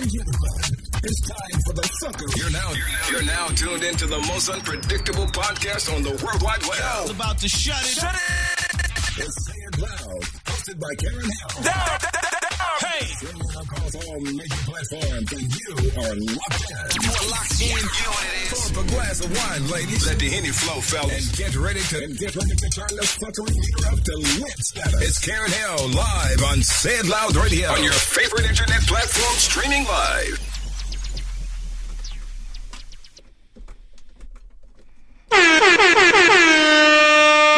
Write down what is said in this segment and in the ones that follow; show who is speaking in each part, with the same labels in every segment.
Speaker 1: It's time for the fucker. You're now, you're now, you're now tuned into the most unpredictable podcast on the World Wide Web.
Speaker 2: Yo, about to shut it.
Speaker 1: Shut it! It's Say It Loud, hosted by Karen Hill. Down, across all major platforms, and you are locked in.
Speaker 2: You are locked in. You know what it is.
Speaker 1: Pour up a glass of wine, ladies. Let the Henny flow, fellas. And get ready to and get ready to turn the fuckery meter up to lit status. It's Karen Hill live on Say It Loud Radio on your favorite internet platform, streaming live.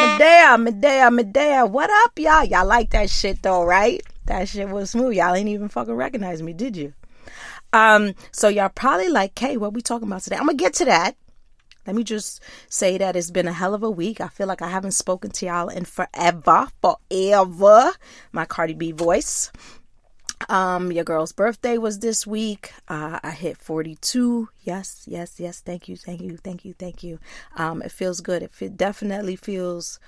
Speaker 3: Medea, Medea, Medea. What up, y'all? Y'all like that shit though, right? That shit was smooth. Y'all ain't even fucking recognize me, did you? Um, so y'all probably like, hey, what we talking about today? I'm gonna get to that. Let me just say that it's been a hell of a week. I feel like I haven't spoken to y'all in forever, forever. My Cardi B voice. Um, your girl's birthday was this week. Uh, I hit 42. Yes, yes, yes. Thank you, thank you, thank you, thank you. Um, it feels good. It fe- definitely feels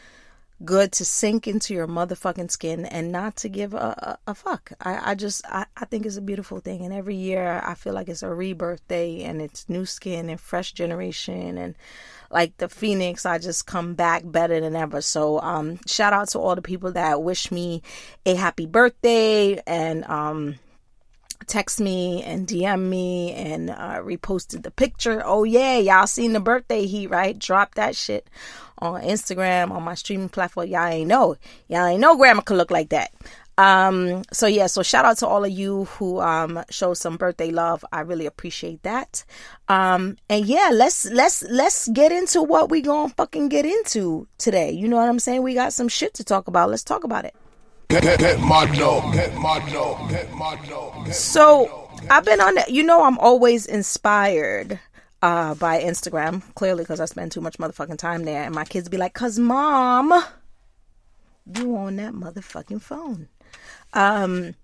Speaker 3: good to sink into your motherfucking skin and not to give a, a, a fuck. I, I just, I, I think it's a beautiful thing. And every year I feel like it's a rebirth day and it's new skin and fresh generation and like the phoenix i just come back better than ever so um shout out to all the people that wish me a happy birthday and um text me and dm me and uh, reposted the picture. Oh yeah y'all seen the birthday heat right? Drop that shit on instagram on my streaming platform. Y'all ain't know. Y'all ain't know grandma could look like that. Um so yeah so shout out to all of you who um show some birthday love. I really appreciate that. Um and yeah let's let's let's get into what we gonna fucking get into today. You know what i'm saying? We got some shit to talk about. Let's talk about it so i've been on that. you know i'm always inspired uh by instagram clearly because i spend too much motherfucking time there and my kids be like cuz mom you on that motherfucking phone um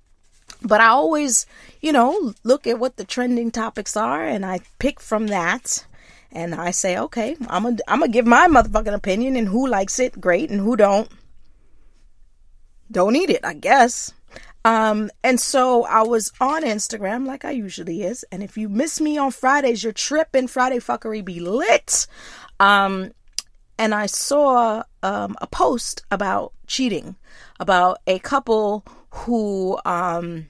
Speaker 3: but I always, you know, look at what the trending topics are and I pick from that and I say, okay, I'm gonna I'm gonna give my motherfucking opinion and who likes it, great, and who don't, don't eat it, I guess. Um, and so I was on Instagram like I usually is, and if you miss me on Fridays, your trip and Friday fuckery be lit. Um, and I saw um, a post about cheating, about a couple who um,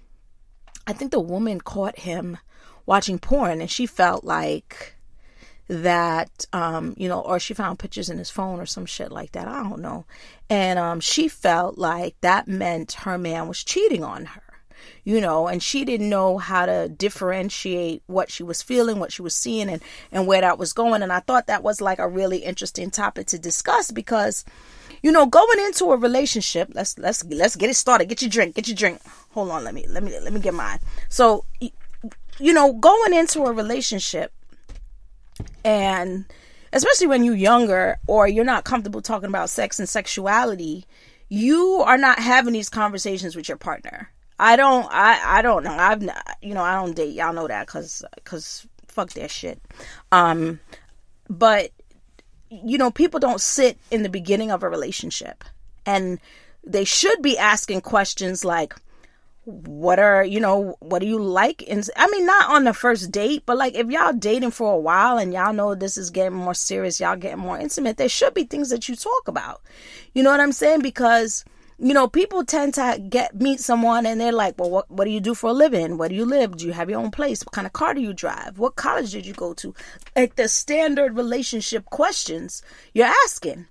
Speaker 3: I think the woman caught him watching porn, and she felt like that um you know or she found pictures in his phone or some shit like that. I don't know. And um she felt like that meant her man was cheating on her you know and she didn't know how to differentiate what she was feeling what she was seeing and and where that was going. And i thought that was like a really interesting topic to discuss because you know going into a relationship let's let's let's get it started. Get your drink. Get your drink. Hold on. Let me let me let me get mine. So you know going into a relationship and especially when you're younger or you're not comfortable talking about sex and sexuality you are not having these conversations with your partner. I don't i i don't know. I've not you know i don't date. Y'all know that because because fuck that shit. Um but you know people don't sit in the beginning of a relationship. And they should be asking questions like what are you know what do you like in i mean not on the first date but like if y'all dating for a while and y'all know this is getting more serious y'all getting more intimate there should be things that you talk about. You know what i'm saying? Because you know people tend to get meet someone and they're like well what, what do you do for a living? Where do you live? Do you have your own place? What kind of car do you drive? What college did you go to? Like the standard relationship questions you're asking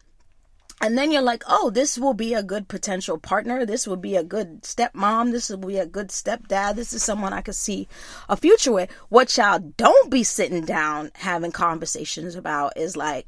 Speaker 3: and then you're like, oh, this will be a good potential partner. This will be a good stepmom. This will be a good stepdad. This is someone I could see a future with. What y'all don't be sitting down having conversations about is like,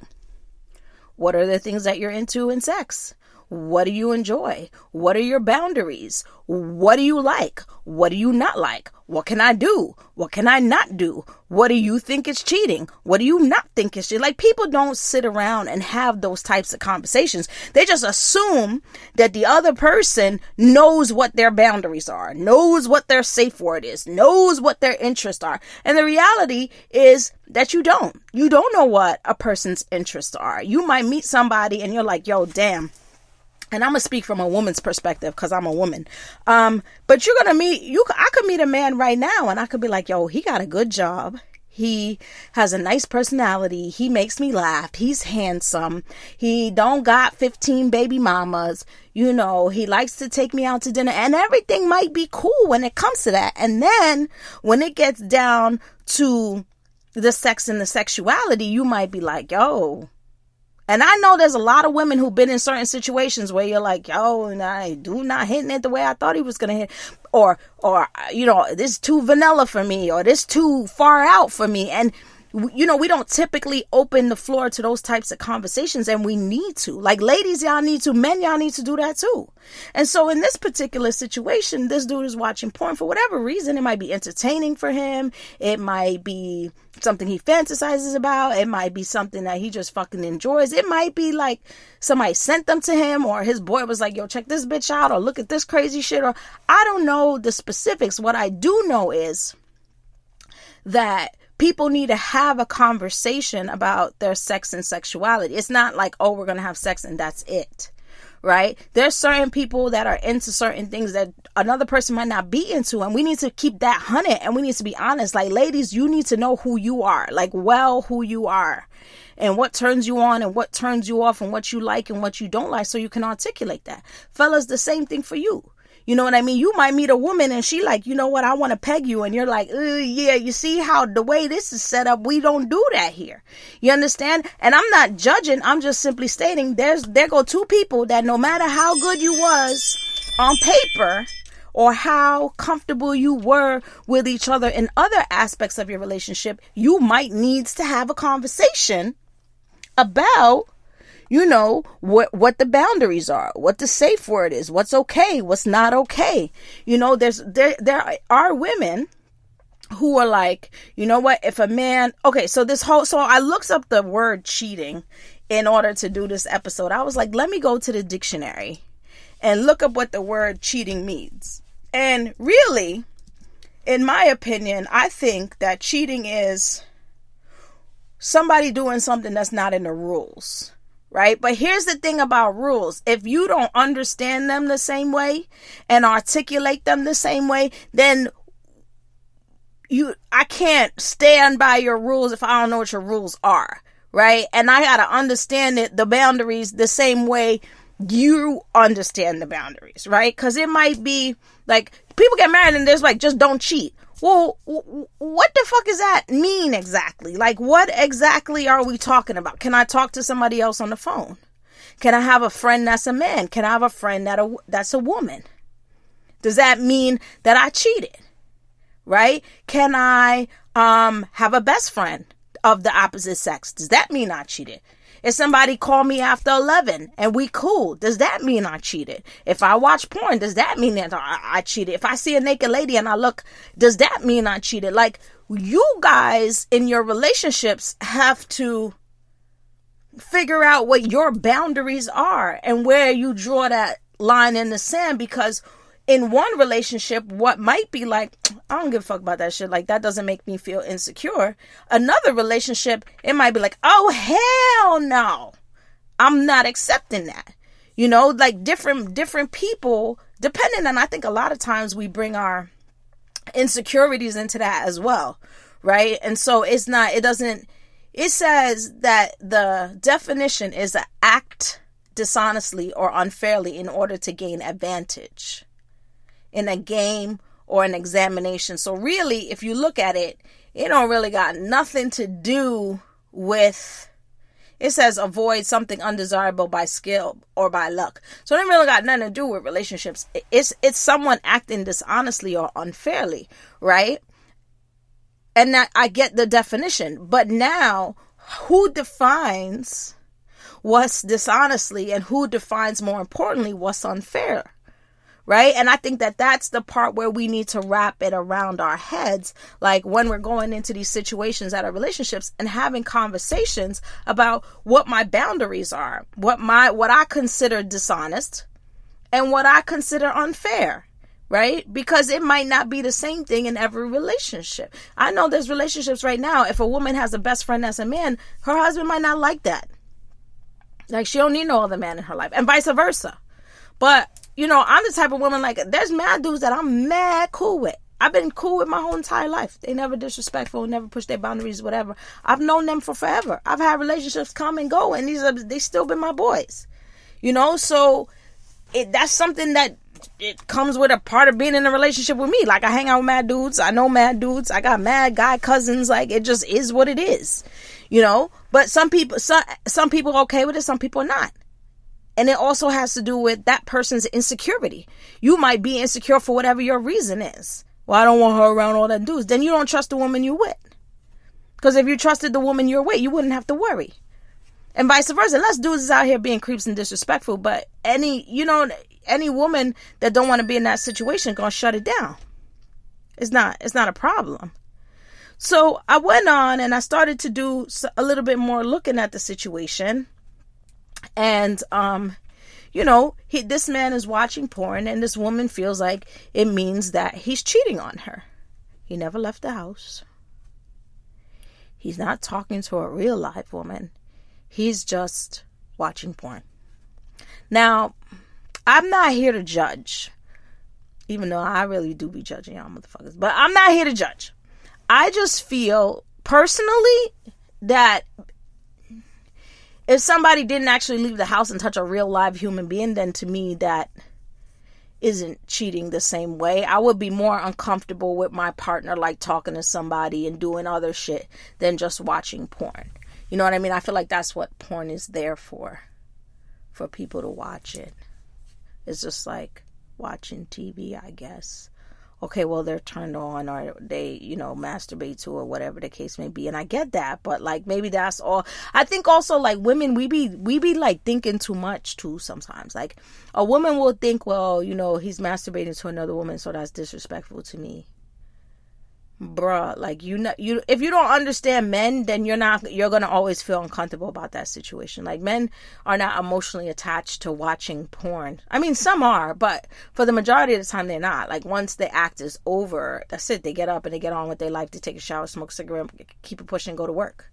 Speaker 3: what are the things that you're into in sex? What do you enjoy? What are your boundaries? What do you like? What do you not like? What can I do? What can I not do? What do you think is cheating? What do you not think is cheating? Like people don't sit around and have those types of conversations. They just assume that the other person knows what their boundaries are, knows what their safe word is, knows what their interests are. And the reality is that you don't. You don't know what a person's interests are. You might meet somebody and you're like, yo, damn and I'm gonna speak from a woman's perspective because I'm a woman. Um, but you're gonna meet you. I could meet a man right now, and I could be like, "Yo, he got a good job. He has a nice personality. He makes me laugh. He's handsome. He don't got 15 baby mamas. You know, he likes to take me out to dinner, and everything might be cool when it comes to that. And then when it gets down to the sex and the sexuality, you might be like, "Yo." And I know there's a lot of women who've been in certain situations where you're like, yo, and I do not hitting it the way I thought he was gonna hit, or or you know, this too vanilla for me, or this too far out for me, and you know, we don't typically open the floor to those types of conversations, and we need to. Like, ladies, y'all need to, men, y'all need to do that too. And so, in this particular situation, this dude is watching porn for whatever reason. It might be entertaining for him, it might be something he fantasizes about, it might be something that he just fucking enjoys. It might be like somebody sent them to him, or his boy was like, yo, check this bitch out, or look at this crazy shit, or I don't know the specifics. What I do know is that people need to have a conversation about their sex and sexuality. It's not like, oh, we're going to have sex and that's it. Right? There's certain people that are into certain things that another person might not be into, and we need to keep that hunted and we need to be honest. Like, ladies, you need to know who you are, like, well, who you are, and what turns you on and what turns you off, and what you like and what you don't like, so you can articulate that. Fellas, the same thing for you. You know what I mean? You might meet a woman and she like, you know what, I want to peg you. And you're like, yeah, you see how the way this is set up, we don't do that here. You understand? And I'm not judging. I'm just simply stating there's, there go two people that no matter how good you was on paper, or how comfortable you were with each other in other aspects of your relationship, you might needs to have a conversation about you know what what the boundaries are what the safe word is what's okay what's not okay. You know there's there there are women who are like you know what if a man okay so this whole so i looked up the word cheating in order to do this episode. I was like let me go to the dictionary and look up what the word cheating means. And really in my opinion i think that cheating is somebody doing something that's not in the rules right? But here's the thing about rules. If you don't understand them the same way and articulate them the same way, then you I can't stand by your rules if I don't know what your rules are, right? And I got to understand it the boundaries the same way you understand the boundaries, right? Cuz it might be like people get married and there's like just don't cheat. Well, what the fuck does that mean exactly? Like, what exactly are we talking about? Can I talk to somebody else on the phone? Can I have a friend that's a man? Can I have a friend that a, that's a woman? Does that mean that I cheated? Right? Can I um have a best friend of the opposite sex? Does that mean I cheated? If somebody called me after 11 and we cool, does that mean I cheated? If I watch porn, does that mean that I, I cheated? If I see a naked lady and I look, does that mean I cheated? Like, you guys in your relationships have to figure out what your boundaries are and where you draw that line in the sand because in one relationship, what might be like, I don't give a fuck about that shit. Like, that doesn't make me feel insecure. Another relationship, it might be like, oh, hell no. I'm not accepting that. You know, like different, different people, depending on, I think a lot of times we bring our insecurities into that as well. Right. And so it's not, it doesn't, it says that the definition is to act dishonestly or unfairly in order to gain advantage in a game or an examination. So really, if you look at it, it don't really got nothing to do with it says avoid something undesirable by skill or by luck. So it really got nothing to do with relationships. It's it's someone acting dishonestly or unfairly, right? And that I get the definition, but now who defines what's dishonestly and who defines more importantly what's unfair? Right? And I think that that's the part where we need to wrap it around our heads, like when we're going into these situations at our relationships and having conversations about what my boundaries are, what my what I consider dishonest, and what I consider unfair. Right? Because it might not be the same thing in every relationship. I know there's relationships right now. If a woman has a best friend that's a man, her husband might not like that. Like she don't need no other man in her life, and vice versa But you know, I'm the type of woman like there's mad dudes that I'm mad cool with. I've been cool with my whole entire life. They never disrespectful, never push their boundaries, whatever. I've known them for forever. I've had relationships come and go, and these are they still been my boys. You know, so it that's something that it comes with a part of being in a relationship with me. Like I hang out with mad dudes. I know mad dudes. I got mad guy cousins. Like it just is what it is. You know? But some people some some people okay with it, some people are not. And it also has to do with that person's insecurity. You might be insecure for whatever your reason is. Well, I don't want her around all that dudes. Then you don't trust the woman you're with. Because if you trusted the woman you're with, you wouldn't have to worry. And vice versa. Unless dudes is out here being creeps and disrespectful, but any you know any woman that don't want to be in that situation gonna shut it down. It's not it's not a problem. So I went on and I started to do a little bit more looking at the situation, and um, you know, he this man is watching porn, and this woman feels like it means that he's cheating on her. He never left the house. He's not talking to a real live woman. He's just watching porn. Now, I'm not here to judge, even though I really do be judging y'all motherfuckers, but I'm not here to judge. I just feel personally that if somebody didn't actually leave the house and touch a real live human being, then to me that isn't cheating the same way. I would be more uncomfortable with my partner like talking to somebody and doing other shit than just watching porn. You know what I mean? I feel like that's what porn is there for. For people to watch it. It's just like watching TV, I guess. Okay, well they're turned on or they, you know, masturbate to or whatever the case may be. And I get that, but like maybe that's all I think also like women we be we be like thinking too much too sometimes. Like a woman will think, well, you know, he's masturbating to another woman, so that's disrespectful to me bruh like you know you if you don't understand men then you're not you're gonna always feel uncomfortable about that situation. Like men are not emotionally attached to watching porn. I mean some are but for the majority of the time they're not. Like once the act is over that's it. They get up and they get on with their life. To take a shower smoke a cigarette keep it pushing go to work.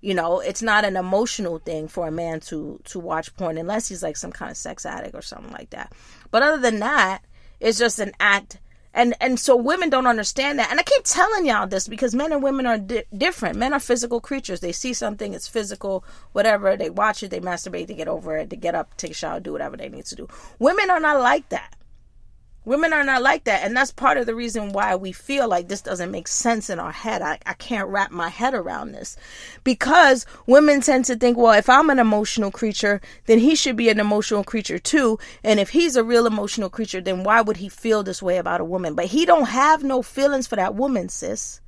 Speaker 3: You know it's not an emotional thing for a man to to watch porn unless he's like some kind of sex addict or something like that. But other than that it's just an act and and so women don't understand that. And i keep telling y'all this because men and women are di- different. Men are physical creatures. They see something it's physical whatever. They watch it they masturbate they get over it they get up take a shower do whatever they need to do. Women are not like that Women are not like that. And that's part of the reason why we feel like this doesn't make sense in our head. I, I can't wrap my head around this. Because women tend to think, well, if I'm an emotional creature, then he should be an emotional creature too. And if he's a real emotional creature, then why would he feel this way about a woman? But he don't have no feelings for that woman, sis.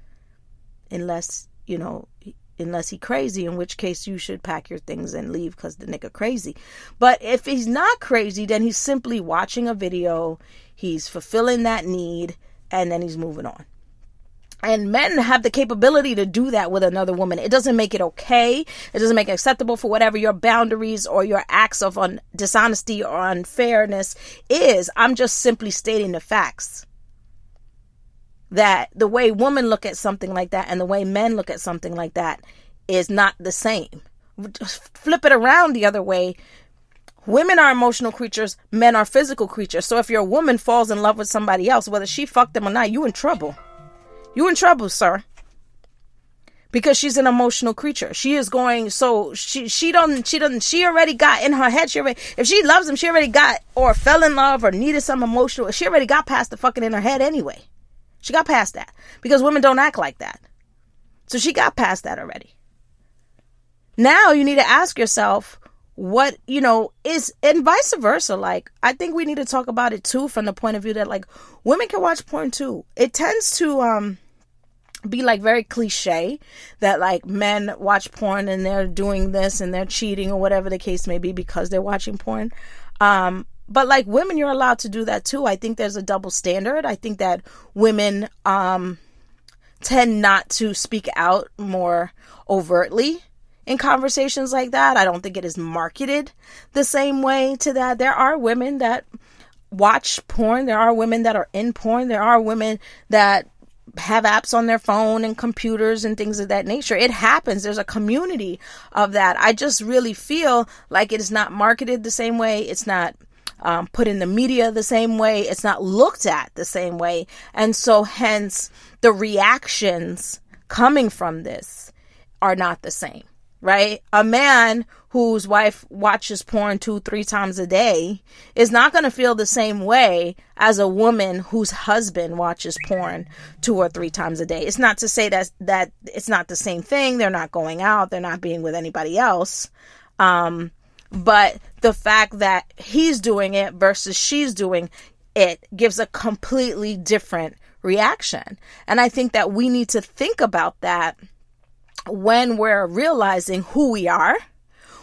Speaker 3: Unless, you know, unless he crazy, in which case you should pack your things and leave because the nigga crazy. But if he's not crazy, then he's simply watching a video He's fulfilling that need and then he's moving on. And men have the capability to do that with another woman. It doesn't make it okay. It doesn't make it acceptable for whatever your boundaries or your acts of un- dishonesty or unfairness is. I'm just simply stating the facts. That the way women look at something like that and the way men look at something like that is not the same. Flip it around the other way. Women are emotional creatures, men are physical creatures. So if your woman falls in love with somebody else, whether she fucked them or not, you in trouble. You in trouble, sir. Because she's an emotional creature. She is going so she she don't she doesn't she already got in her head, she already if she loves him, she already got or fell in love or needed some emotional she already got past the fucking in her head anyway. She got past that. Because women don't act like that. So she got past that already. Now you need to ask yourself, what you know is and vice versa. Like i think we need to talk about it too from the point of view that like women can watch porn too. It tends to um be like very cliche that like men watch porn and they're doing this and they're cheating or whatever the case may be because they're watching porn. Um but like women you're allowed to do that too. I think there's a double standard. I think that women um tend not to speak out more overtly in conversations like that. I don't think it is marketed the same way to that. There are women that watch porn, there are women that are in porn, there are women that have apps on their phone and computers and things of that nature. It happens. There's a community of that. I just really feel like it is not marketed the same way. It's not um, put in the media the same way. It's not looked at the same way. And so, hence, the reactions coming from this are not the same, right? A man whose wife watches porn two, three times a day is not going to feel the same way as a woman whose husband watches porn two or three times a day. It's not to say that that it's not the same thing. They're not going out. They're not being with anybody else. Um, but the fact that he's doing it versus she's doing it gives a completely different reaction. And I think that we need to think about that when we're realizing who we are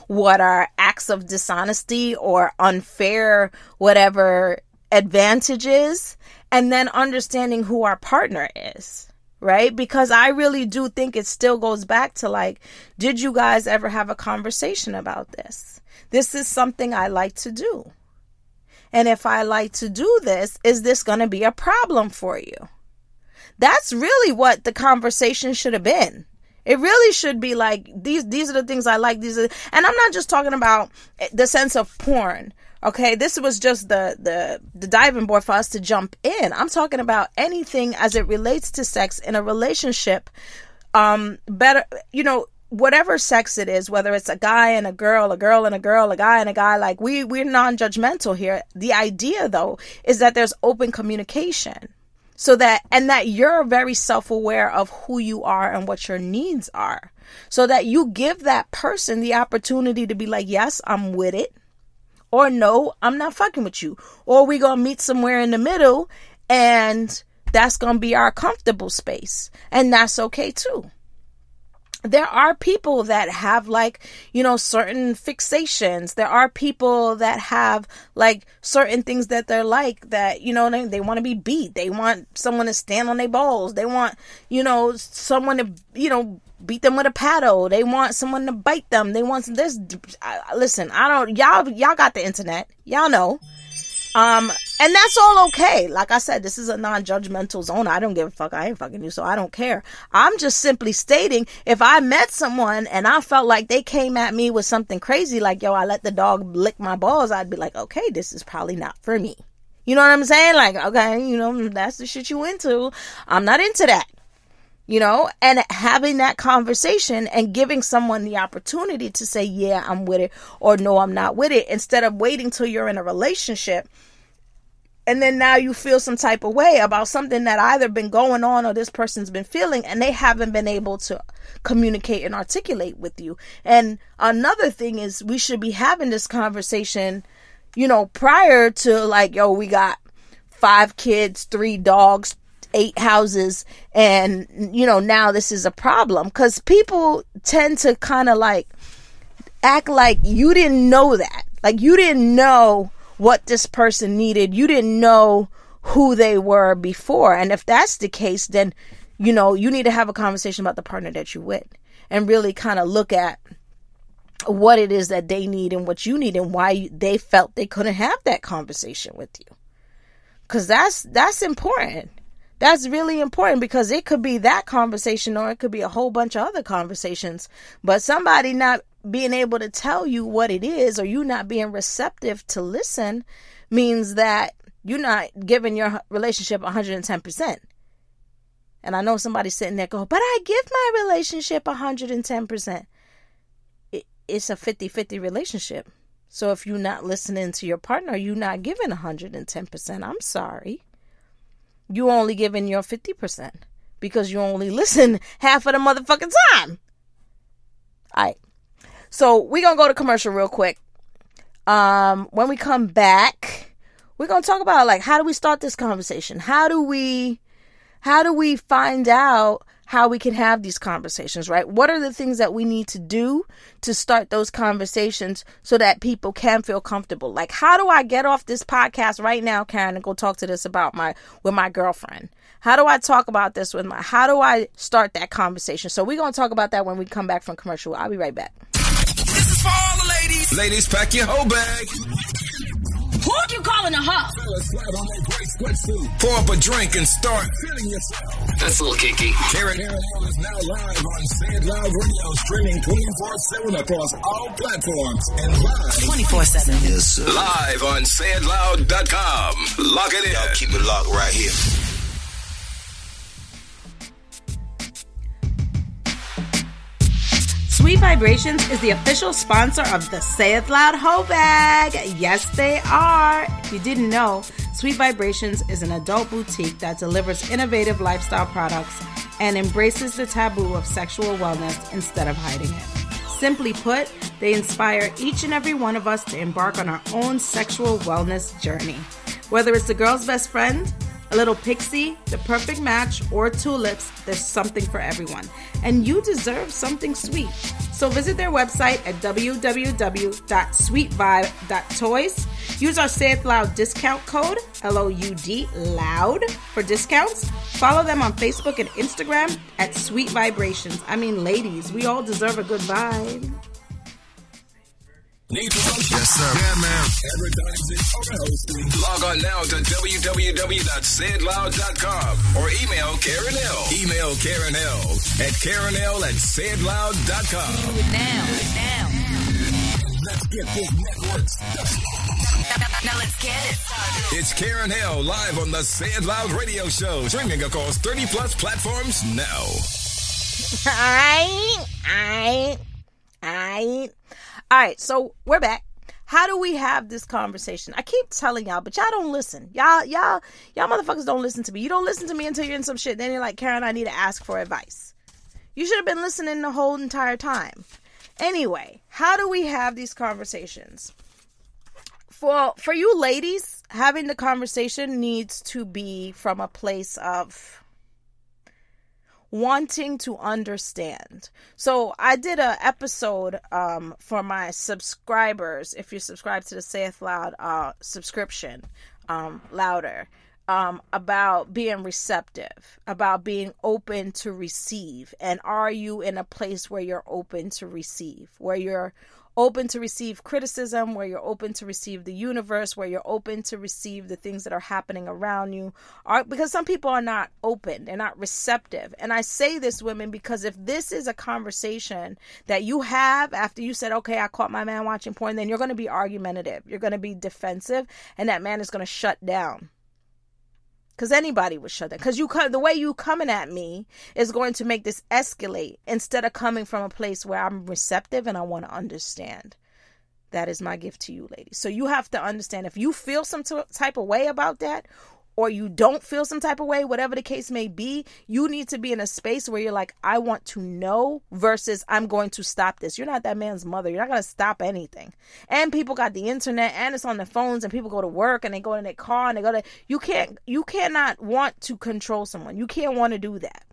Speaker 3: what are acts of dishonesty or unfair, whatever advantages, and then understanding who our partner is. Right? Because I really do think it still goes back to like, did you guys ever have a conversation about this? This is something I like to do. And if I like to do this, is this going to be a problem for you? That's really what the conversation should have been. It really should be like these these are the things I like these are and I'm not just talking about the sense of porn. Okay, this was just the the the diving board for us to jump in. I'm talking about anything as it relates to sex in a relationship. Um better, you know, whatever sex it is, whether it's a guy and a girl, a girl and a girl, a guy and a guy, like we we're non-judgmental here. The idea though is that there's open communication so that and that you're very self-aware of who you are and what your needs are. So that you give that person the opportunity to be like yes i'm with it. Or no i'm not fucking with you. Or we gonna meet somewhere in the middle and that's gonna be our comfortable space. And that's okay too there are people that have like you know certain fixations. There are people that have like certain things that they're like that you know they, they want to be beat. They want someone to stand on their balls. They want you know someone to you know beat them with a paddle. They want someone to bite them. They want this listen i don't y'all y'all got the internet. Y'all know. Um, and that's all okay. Like I said, this is a non-judgmental zone. I don't give a fuck. I ain't fucking you, so I don't care. I'm just simply stating if I met someone and I felt like they came at me with something crazy, like yo, I let the dog lick my balls, I'd be like, okay, this is probably not for me. You know what I'm saying? Like, okay, you know, that's the shit you into. I'm not into that you know, and having that conversation and giving someone the opportunity to say, yeah, I'm with it, or no, I'm not with it, instead of waiting till you're in a relationship. And then now you feel some type of way about something that either been going on or this person's been feeling, and they haven't been able to communicate and articulate with you. And another thing is, we should be having this conversation, you know, prior to like, yo, we got five kids, three dogs, eight houses and you know now this is a problem because people tend to kind of like act like you didn't know that like you didn't know what this person needed. You didn't know who they were before. And if that's the case then you know you need to have a conversation about the partner that you're with and really kind of look at what it is that they need and what you need and why they felt they couldn't have that conversation with you. Because that's that's important. That's really important because it could be that conversation or it could be a whole bunch of other conversations. But somebody not being able to tell you what it is or you not being receptive to listen means that you're not giving your relationship 110%. And I know somebody sitting there going, but I give my relationship 110%. it's a 50 50 relationship. So if you're not listening to your partner, you're not giving 110%. I'm sorry you only giving your 50% because you only listen half of the motherfucking time. All right. So we're to go to commercial real quick. Um, when we come back, we're to talk about like how do we start this conversation? How do we how do we find out how we can have these conversations, right? What are the things that we need to do to start those conversations so that people can feel comfortable? Like, how do I get off this podcast right now, Karen, and go talk to this about my with my girlfriend? How do I talk about this with my how do I start that conversation? So we're gonna talk about that when we come back from commercial. I'll be right back.
Speaker 1: Ladies. Ladies, pack your whole bag.
Speaker 3: Who you calling a hoe?
Speaker 1: Pour up a drink and start feeling yourself.
Speaker 2: That's a little kinky.
Speaker 1: Karen Hill is now live on Say It Loud Radio, streaming 24-7 across all platforms and live
Speaker 4: 24 7.
Speaker 2: Yes, sir.
Speaker 1: live on sayitloud.com. Lock it in.
Speaker 2: Y'all keep it locked right here.
Speaker 3: Sweet Vibrations is the official sponsor of the Say It Loud Hoe Bag. Yes, they are. If you didn't know, Sweet Vibrations is an adult boutique that delivers innovative lifestyle products and embraces the taboo of sexual wellness instead of hiding it. Simply put, they inspire each and every one of us to embark on our own sexual wellness journey. Whether it's the girl's best friend, a little pixie, the perfect match, or tulips, there's something for everyone. And you deserve something sweet. So visit their website at www.sweetvibe.toys. Use our Say It Loud discount code, L O U D, loud, for discounts. Follow them on Facebook and Instagram at Sweet Vibrations. I mean, ladies, we all deserve a good vibe.
Speaker 1: Need promotion?
Speaker 2: Yes, sir. Yeah, man.
Speaker 1: Advertising or hosting? Log on now to www.sayitloud.com or email Karen Hill. Email Karen Hill at Karen Hill at sayitloud.com.
Speaker 4: Now, now.
Speaker 1: Let's get this network started.
Speaker 4: Now let's get it started.
Speaker 1: It's Karen Hill live on the Say It Loud radio show, streaming across 30 plus platforms now.
Speaker 3: Alright, alright, alright. Alright, so we're back. How do we have this conversation? I keep telling y'all, but y'all don't listen. Y'all, y'all, y'all motherfuckers don't listen to me. You don't listen to me until you're in some shit. Then you're like, Karen, I need to ask for advice. You should have been listening the whole entire time. Anyway, how do we have these conversations? For for you ladies, having the conversation needs to be from a place of wanting to understand. So I did a episode um, for my subscribers. If you subscribe to the Say It Loud uh, subscription, um, louder. Um, about being receptive, about being open to receive. And are you in a place where you're open to receive, where you're open to receive criticism, where you're open to receive the universe, where you're open to receive the things that are happening around you. Are because some people are not open, they're not receptive. And I say this, women, because if this is a conversation that you have after you said, "Okay, I caught my man watching porn," then you're going to be argumentative, you're going to be defensive, and that man is going to shut down. Because anybody would shut down. Because you come, the way you coming at me is going to make this escalate instead of coming from a place where I'm receptive and I want to understand. That is my gift to you, ladies. So you have to understand if you feel some t- type of way about that, or you don't feel some type of way, whatever the case may be, you need to be in a space where you're like, I want to know versus I'm going to stop this. You're not that man's mother. You're not going to stop anything. And people got the internet and it's on their phones and people go to work and they go in their car and they go to, you can't, you cannot want to control someone. You can't want to do that.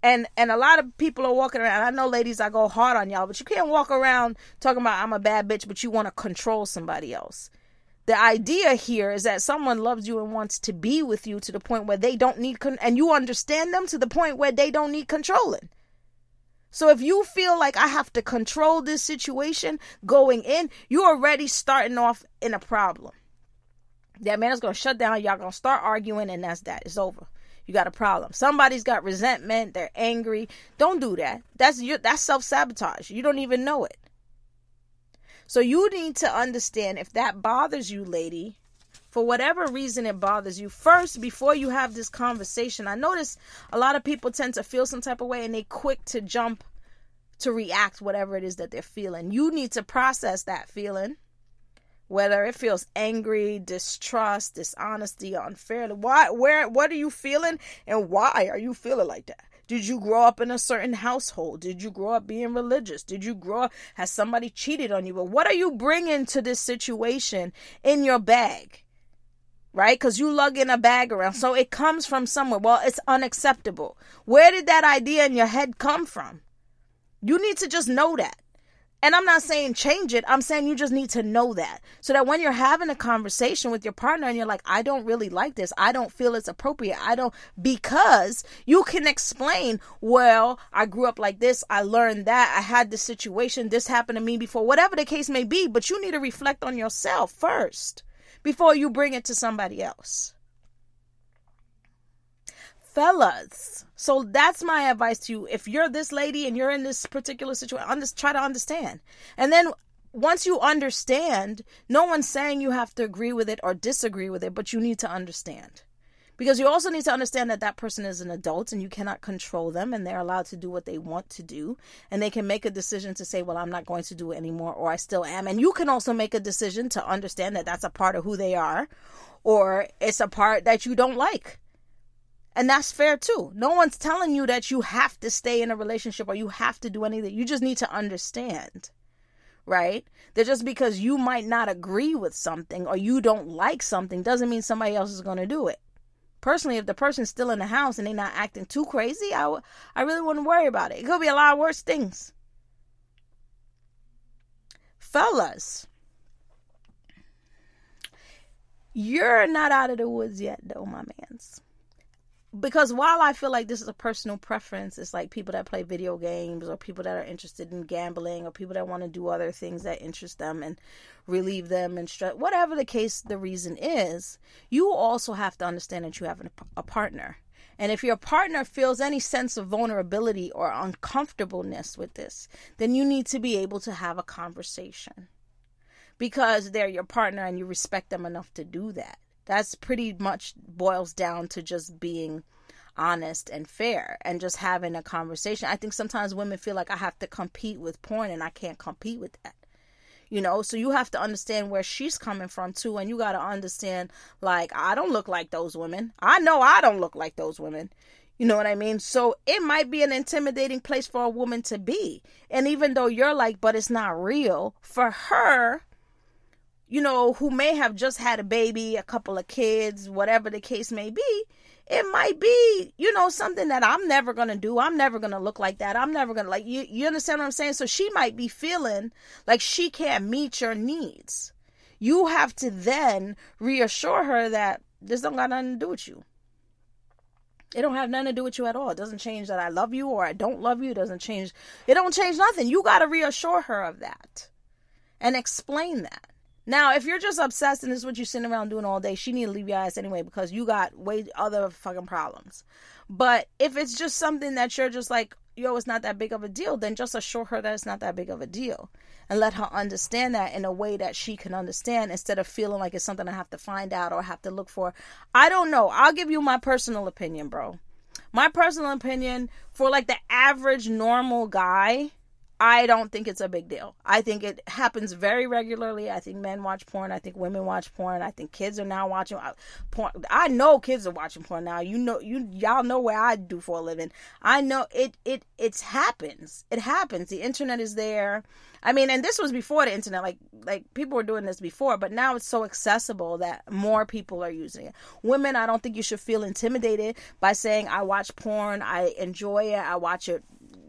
Speaker 3: And and a lot of people are walking around. I know ladies, I go hard on y'all, but you can't walk around talking about I'm a bad bitch, but you want to control somebody else the idea here is that someone loves you and wants to be with you to the point where they don't need con- and you understand them to the point where they don't need controlling. So if you feel like i have to control this situation going in you're already starting off in a problem. That man is going to shut down. Y'all going to start arguing and that's that. It's over. You got a problem. Somebody's got resentment. They're angry. Don't do that. That's your that's self-sabotage. You don't even know it so you need to understand if that bothers you, lady, for whatever reason it bothers you, first, before you have this conversation, I notice a lot of people tend to feel some type of way and they quick to jump to react whatever it is that they're feeling. You need to process that feeling. Whether it feels angry, distrust, dishonesty, unfairly. Why where what are you feeling and why are you feeling like that? Did you grow up in a certain household? Did you grow up being religious? Did you grow up, has somebody cheated on you? But what are you bringing to this situation in your bag? Right? Because you lug in a bag around. So it comes from somewhere. Well, it's unacceptable. Where did that idea in your head come from? You need to just know that. And I'm not saying change it. I'm saying you just need to know that. So that when you're having a conversation with your partner and you're like, I don't really like this. I don't feel it's appropriate. I don't, because you can explain, well, I grew up like this. I learned that. I had this situation. This happened to me before, whatever the case may be. But you need to reflect on yourself first. before you bring it to somebody else. Fellas, so that's my advice to you. If you're this lady and you're in this particular situation, try to understand. And then once you understand, no one's saying you have to agree with it or disagree with it, but you need to understand. Because you also need to understand that that person is an adult and you cannot control them and they're allowed to do what they want to do. And they can make a decision to say, well, I'm not going to do it anymore or I still am. And you can also make a decision to understand that that's a part of who they are or it's a part that you don't like. And that's fair too. No one's telling you that you have to stay in a relationship or you have to do anything. You just need to understand right? That just because you might not agree with something or you don't like something doesn't mean somebody else is going to do it. Personally, if the person's still in the house and they're not acting too crazy, I, w- I really wouldn't worry about it. It could be a lot of worse things. Fellas, you're not out of the woods yet, though, my mans because while I feel like this is a personal preference, it's like people that play video games or people that are interested in gambling or people that want to do other things that interest them and relieve them and stress, whatever the case, the reason is, you also have to understand that you have a partner. And if your partner feels any sense of vulnerability or uncomfortableness with this, then you need to be able to have a conversation because they're your partner and you respect them enough to do that. That's pretty much boils down to just being honest and fair and just having a conversation. I think sometimes women feel like I have to compete with porn and I can't compete with that. You know, so you have to understand where she's coming from too, and you got to understand, like, I don't look like those women. I know I don't look like those women. You know what I mean? So it might be an intimidating place for a woman to be. And even though you're like, but it's not real, for her, you know, who may have just had a baby, a couple of kids, whatever the case may be, it might be, you know, something that I'm never going to do. I'm never going to look like that. I'm never going to like you you understand what I'm saying? So she might be feeling like she can't meet your needs. You have to then reassure her that this don't got nothing to do with you. It don't have nothing to do with you at all. It doesn't change that I love you or I don't love you. It doesn't change. It don't change nothing. You got to reassure her of that and explain that. Now, if you're just obsessed and this is what you're sitting around doing all day, she need to leave your ass anyway because you got way other fucking problems. But if it's just something that you're just like, yo, it's not that big of a deal, then just assure her that it's not that big of a deal. And let her understand that in a way that she can understand instead of feeling like it's something I have to find out or have to look for. I don't know. I'll give you my personal opinion, bro. My personal opinion for like the average normal guy, I don't think it's a big deal. I think it happens very regularly. I think men watch porn. I think women watch porn. I think kids are now watching uh, porn. I know kids are watching porn now. You know, you y'all know where I do for a living. I know it. It it happens. It happens. The internet is there. I mean, and this was before the internet. Like like people were doing this before, but now it's so accessible that more people are using it. Women, I don't think you should feel intimidated by saying I watch porn. I enjoy it. I watch it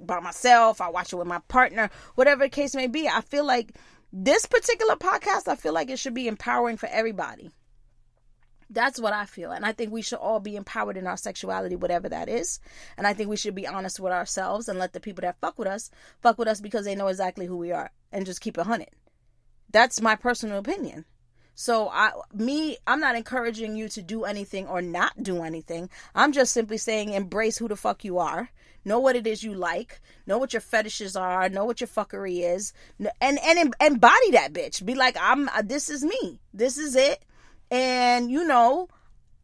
Speaker 3: by myself, I watch it with my partner, whatever the case may be. I feel like this particular podcast, I feel like it should be empowering for everybody. That's what I feel. And I think we should all be empowered in our sexuality, whatever that is. And I think we should be honest with ourselves and let the people that fuck with us fuck with us because they know exactly who we are and just keep it hunted. That's my personal opinion. So I me I'm not encouraging you to do anything or not do anything. I'm just simply saying embrace who the fuck you are. Know what it is you like. Know what your fetishes are. Know what your fuckery is. And and embody that bitch. Be like I'm uh, this is me. This is it. And you know,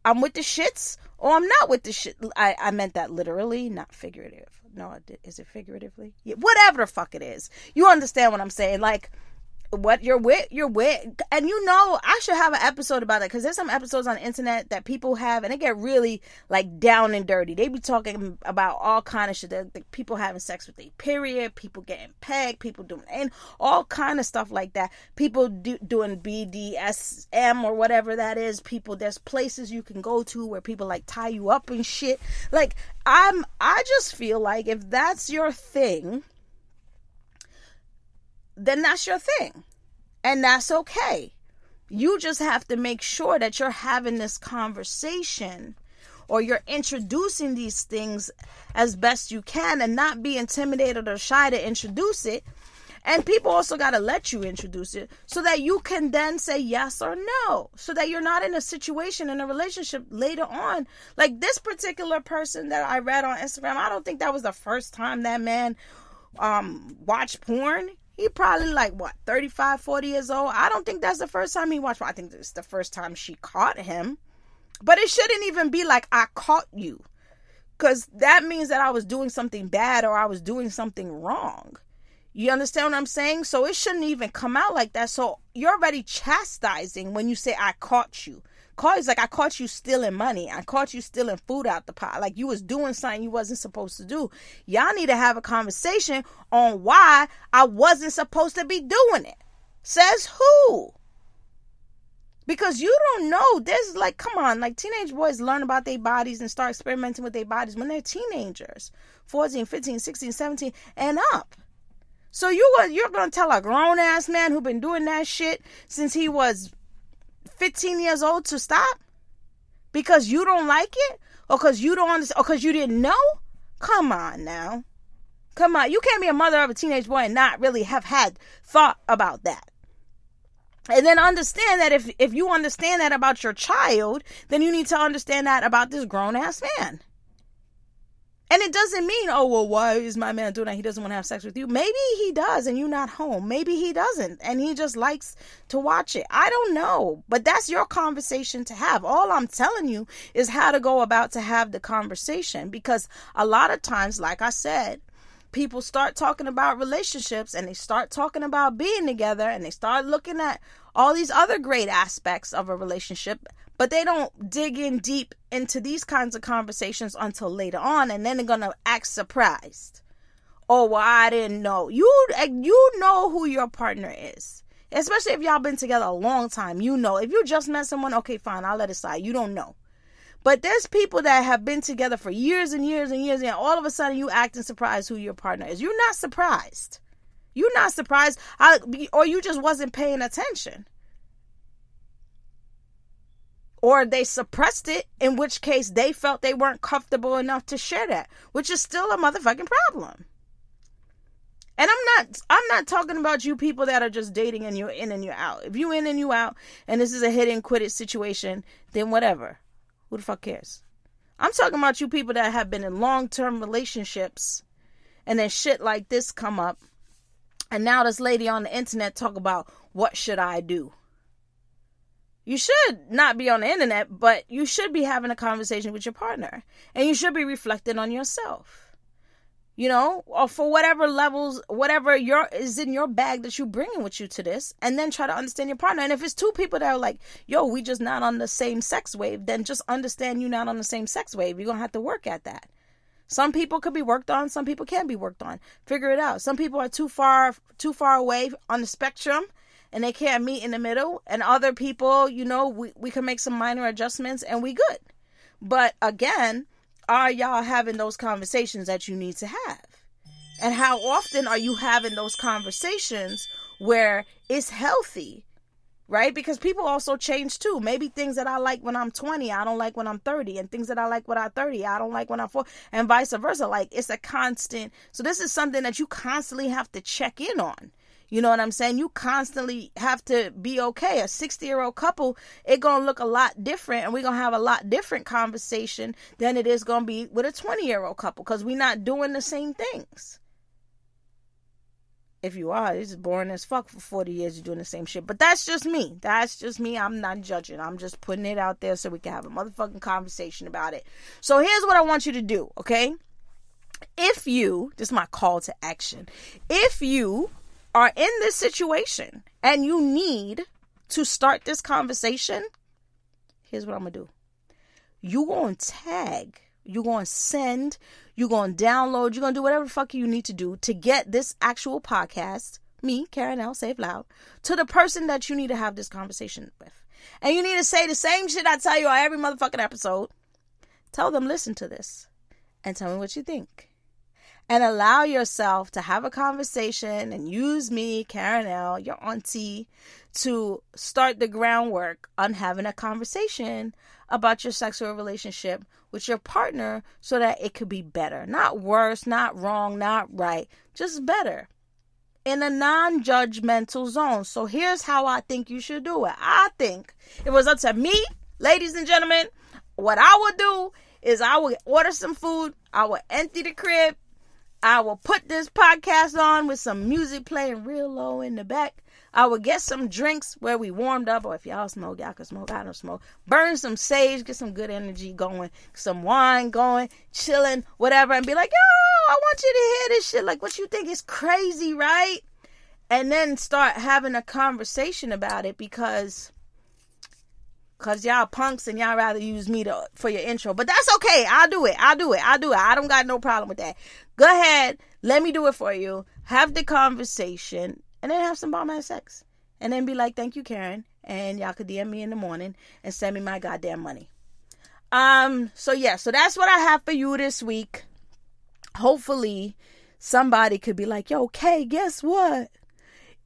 Speaker 3: I'm with the shits or I'm not with the shit. I I meant that literally, not figurative. No, is it figuratively? Yeah, whatever the fuck it is. You understand what I'm saying? Like what you're with you're with and you know i should have an episode about that because there's some episodes on the internet that people have and they get really like down and dirty. They be talking about all kind of shit. That people having sex with their period people getting pegged people doing and all kind of stuff like that. People do, doing bdsm or whatever that is. People there's places you can go to where people like tie you up and shit. Like i'm i just feel like if that's your thing then that's your thing. And that's okay. You just have to make sure that you're having this conversation or you're introducing these things as best you can and not be intimidated or shy to introduce it And people also got to let you introduce it so that you can then say yes or no. So that you're not in a situation in a relationship later on. Like this particular person that I read on Instagram, I don't think that was the first time that man um watched porn. He probably like what 35, 40 years old. I don't think that's the first time he watched. I think it's the first time she caught him. But it shouldn't even be like I caught you. Cuz that means that I was doing something bad or I was doing something wrong. You understand what I'm saying? So it shouldn't even come out like that. So you're already chastising when you say I caught you. Is like I caught you stealing money. I caught you stealing food out the pot. Like you was doing something you wasn't supposed to do. Y'all need to have a conversation on why I wasn't supposed to be doing it. Says who? Because you don't know. There's like, come on, like teenage boys learn about their bodies and start experimenting with their bodies when they're teenagers 14, 15, 16, 17, and up. So you you're gonna tell a grown ass man who been doing that shit since he was 15 years old to stop because you don't like it or because you don't understand or because you didn't know? Come on now. Come on. You can't be a mother of a teenage boy and not really have had thought about that. And then understand that if if you understand that about your child, then you need to understand that about this grown ass man. And it doesn't mean, oh, well, why is my man doing that? He doesn't want to have sex with you. Maybe he does and you're not home. Maybe he doesn't and he just likes to watch it. I don't know. But that's your conversation to have. All I'm telling you is how to go about to have the conversation because a lot of times, like I said, people start talking about relationships and they start talking about being together and they start looking at all these other great aspects of a relationship but they don't dig in deep into these kinds of conversations until later on and then they're gonna act surprised. Oh well i didn't know. You eh, you know who your partner is. Especially if y'all been together a long time you know. If you just met someone okay fine i'll let it slide. You don't know. But there's people that have been together for years and years and years and all of a sudden you acting surprised who your partner is. You're not surprised. You're not surprised. I, or you just wasn't paying attention or they suppressed it, in which case they felt they weren't comfortable enough to share that, which is still a motherfucking problem. And I'm not I'm not talking about you people that are just dating and you're in and you're out. If you in and you out and this is a hit and quit it situation, then whatever. Who the fuck cares? I'm talking about you people that have been in long-term relationships and then shit like this come up. And now this lady on the internet talk about what should I do? You should not be on the internet, but you should be having a conversation with your partner. And you should be reflecting on yourself. You know, or for whatever levels, whatever your is in your bag that you bringing with you to this, and then try to understand your partner. And if it's two people that are like, yo, we just not on the same sex wave, then just understand you not on the same sex wave. You're gonna have to work at that. Some people could be worked on, some people can't be worked on. Figure it out. Some people are too far too far away on the spectrum and they can't meet in the middle and other people you know we, we can make some minor adjustments and we good. But again are y'all having those conversations that you need to have? And how often are you having those conversations where it's healthy right? Because people also change too. Maybe things that i like when i'm 20 i don't like when i'm 30 and things that i like when i'm 30 i don't like when i'm 40 and vice versa. Like it's a constant so this is something that you constantly have to check in on you know what I'm saying? You constantly have to be okay. A 60 year old couple, it gonna look a lot different, and we're gonna have a lot different conversation than it is gonna be with a 20 year old couple because we're not doing the same things. If you are, it's boring as fuck for 40 years you're doing the same shit. But that's just me. That's just me. I'm not judging. I'm just putting it out there so we can have a motherfucking conversation about it. So here's what I want you to do, okay? If you, this is my call to action. If you are in this situation and you need to start this conversation, here's what I'm gonna do. You gonna tag, you gonna send, you gonna download, you're gonna do whatever the fuck you need to do to get this actual podcast, me, Karen L, It Loud, to the person that you need to have this conversation with. And you need to say the same shit I tell you on every motherfucking episode. Tell them, listen to this and tell me what you think and allow yourself to have a conversation and use me, Karen L, your auntie, to start the groundwork on having a conversation about your sexual relationship with your partner so that it could be better. Not worse, not wrong, not right, just better. in a non judgmental zone. So here's how I think you should do it. I think it was up to me, ladies and gentlemen, what I would do is I would order some food, I would empty the crib, I will put this podcast on with some music playing real low in the back. I will get some drinks where we warmed up, or if y'all smoke, y'all can smoke. I don't smoke. Burn some sage, get some good energy going, some wine going, chilling, whatever, and be like, yo, I want you to hear this shit. Like, what you think is crazy, right? And then start having a conversation about it because Cause y'all punks and y'all rather use me to for your intro. But that's okay. I'll do it. I'll do it. I'll do it. I don't got no problem with that. Go ahead. Let me do it for you. Have the conversation and then have some bomb ass sex. And then be like, thank you, Karen. And y'all could DM me in the morning and send me my goddamn money. Um, so yeah, so that's what I have for you this week. Hopefully somebody could be like, yo, okay, guess what?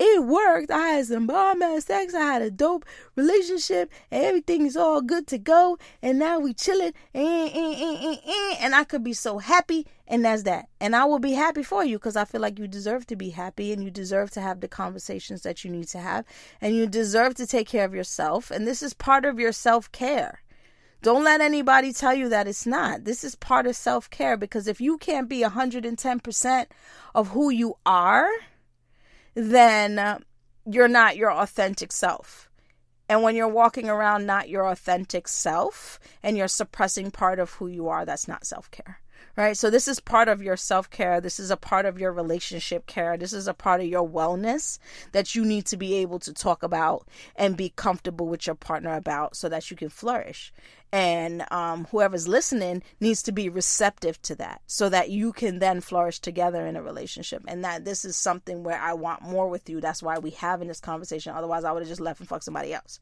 Speaker 3: It worked. I had some bomb ass sex. I had a dope relationship, everything is all good to go. And now we chilling, and, and, and, and I could be so happy. And that's that. And I will be happy for you because I feel like you deserve to be happy, and you deserve to have the conversations that you need to have, and you deserve to take care of yourself. And this is part of your self care. Don't let anybody tell you that it's not. This is part of self care because if you can't be 110% of who you are, then you're not your authentic self. And when you're walking around not your authentic self and you're suppressing part of who you are, that's not self care. Right? So, this is part of your self care. This is a part of your relationship care. This is a part of your wellness that you need to be able to talk about and be comfortable with your partner about so that you can flourish and um, whoever's listening needs to be receptive to that so that you can then flourish together in a relationship and that this is something where i want more with you that's why we having this conversation otherwise i would have just left and fucked somebody else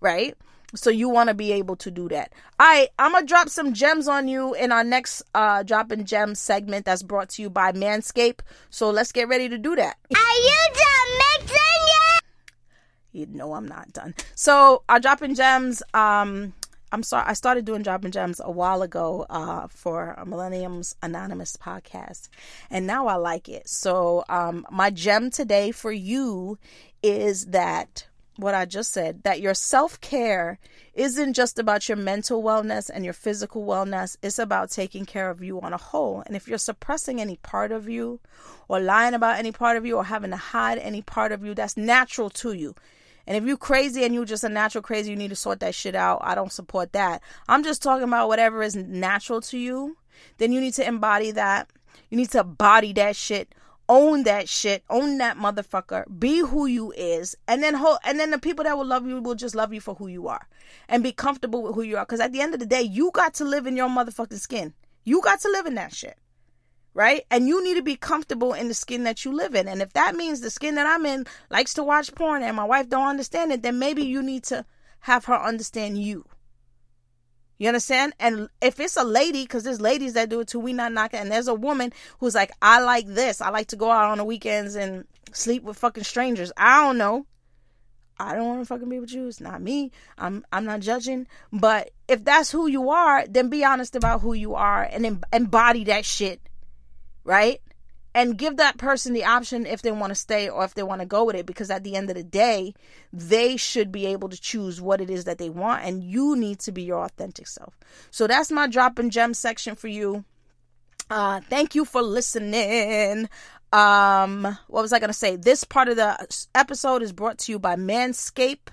Speaker 3: right so you want to be able to do that all right i'm gonna drop some gems on you in our next uh dropping gems segment that's brought to you by Manscaped. so let's get ready to do that
Speaker 5: Are you done mixing yet?
Speaker 3: you know i'm not done so our dropping gems um I'm sorry, I started doing Dropping Gems a while ago uh, for Millenniums Anonymous podcast, and now I like it. So, um, my gem today for you is that what I just said that your self care isn't just about your mental wellness and your physical wellness, it's about taking care of you on a whole. And if you're suppressing any part of you, or lying about any part of you, or having to hide any part of you, that's natural to you. And if you're crazy and you're just a natural crazy, you need to sort that shit out. I don't support that. I'm just talking about whatever is natural to you. Then you need to embody that. You need to body that shit. Own that shit. Own that motherfucker. Be who you is. And then ho- and then the people that will love you will just love you for who you are. And be comfortable with who you are. Cause at the end of the day, you got to live in your motherfucking skin. You got to live in that shit right? And you need to be comfortable in the skin that you live in. And if that means the skin that I'm in likes to watch porn and my wife don't understand it, then maybe you need to have her understand you. You understand? And if it's a lady, because there's ladies that do it too, we not knocking. And there's a woman who's like, I like this. I like to go out on the weekends and sleep with fucking strangers. I don't know. I don't want to fucking be with you. It's not me. I'm I'm not judging. But if that's who you are, then be honest about who you are and em- embody that shit right? And give that person the option if they want to stay or if they want to go with it because at the end of the day, they should be able to choose what it is that they want and you need to be your authentic self. So that's my drop and gem section for you. Uh thank you for listening. Um what was I to say? This part of the episode is brought to you by Manscaped.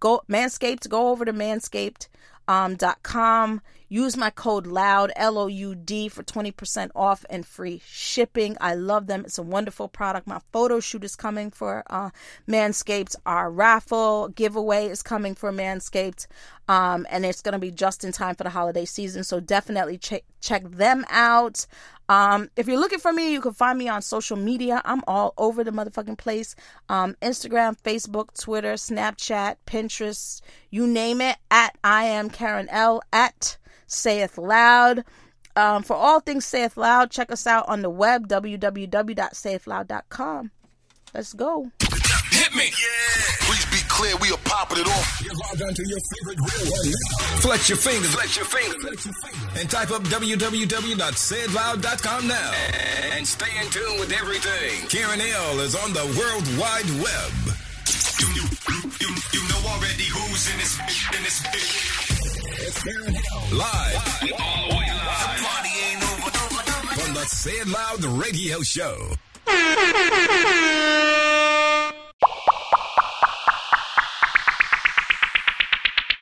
Speaker 3: Go Manscaped, go over to Manscaped um, dot com. Use my code LOUD, L O U D, for 20% off and free shipping. I love them. It's a wonderful product. My photo shoot is coming for uh, Manscaped. Our raffle giveaway is coming for Manscaped. Um, and it's going to be just in time for the holiday season. So definitely check, check them out. Um, if you're looking for me, you can find me on social media. I'm all over the motherfucking place. Um, Instagram, Facebook, Twitter, Snapchat, Pinterest, you name it. At I am Karen L. At Say It Loud. Um, for all things Say It Loud, check us out on the web, www.sayitloud.com. Let's go.
Speaker 1: Hit me.
Speaker 2: Please be clear, we are popping it off.
Speaker 1: You're locked Log on to your favorite grill right now. Flex your fingers, flex your fingers, flex your fingers, and type up www.sayitloud.com now. And stay in tune with everything. Karen L is on the World Wide Web.
Speaker 2: You, you, you, you know already who's in this in this
Speaker 1: It's Karen L live
Speaker 2: all the way live. Party ain't over.
Speaker 1: from the Say It Loud Radio Show.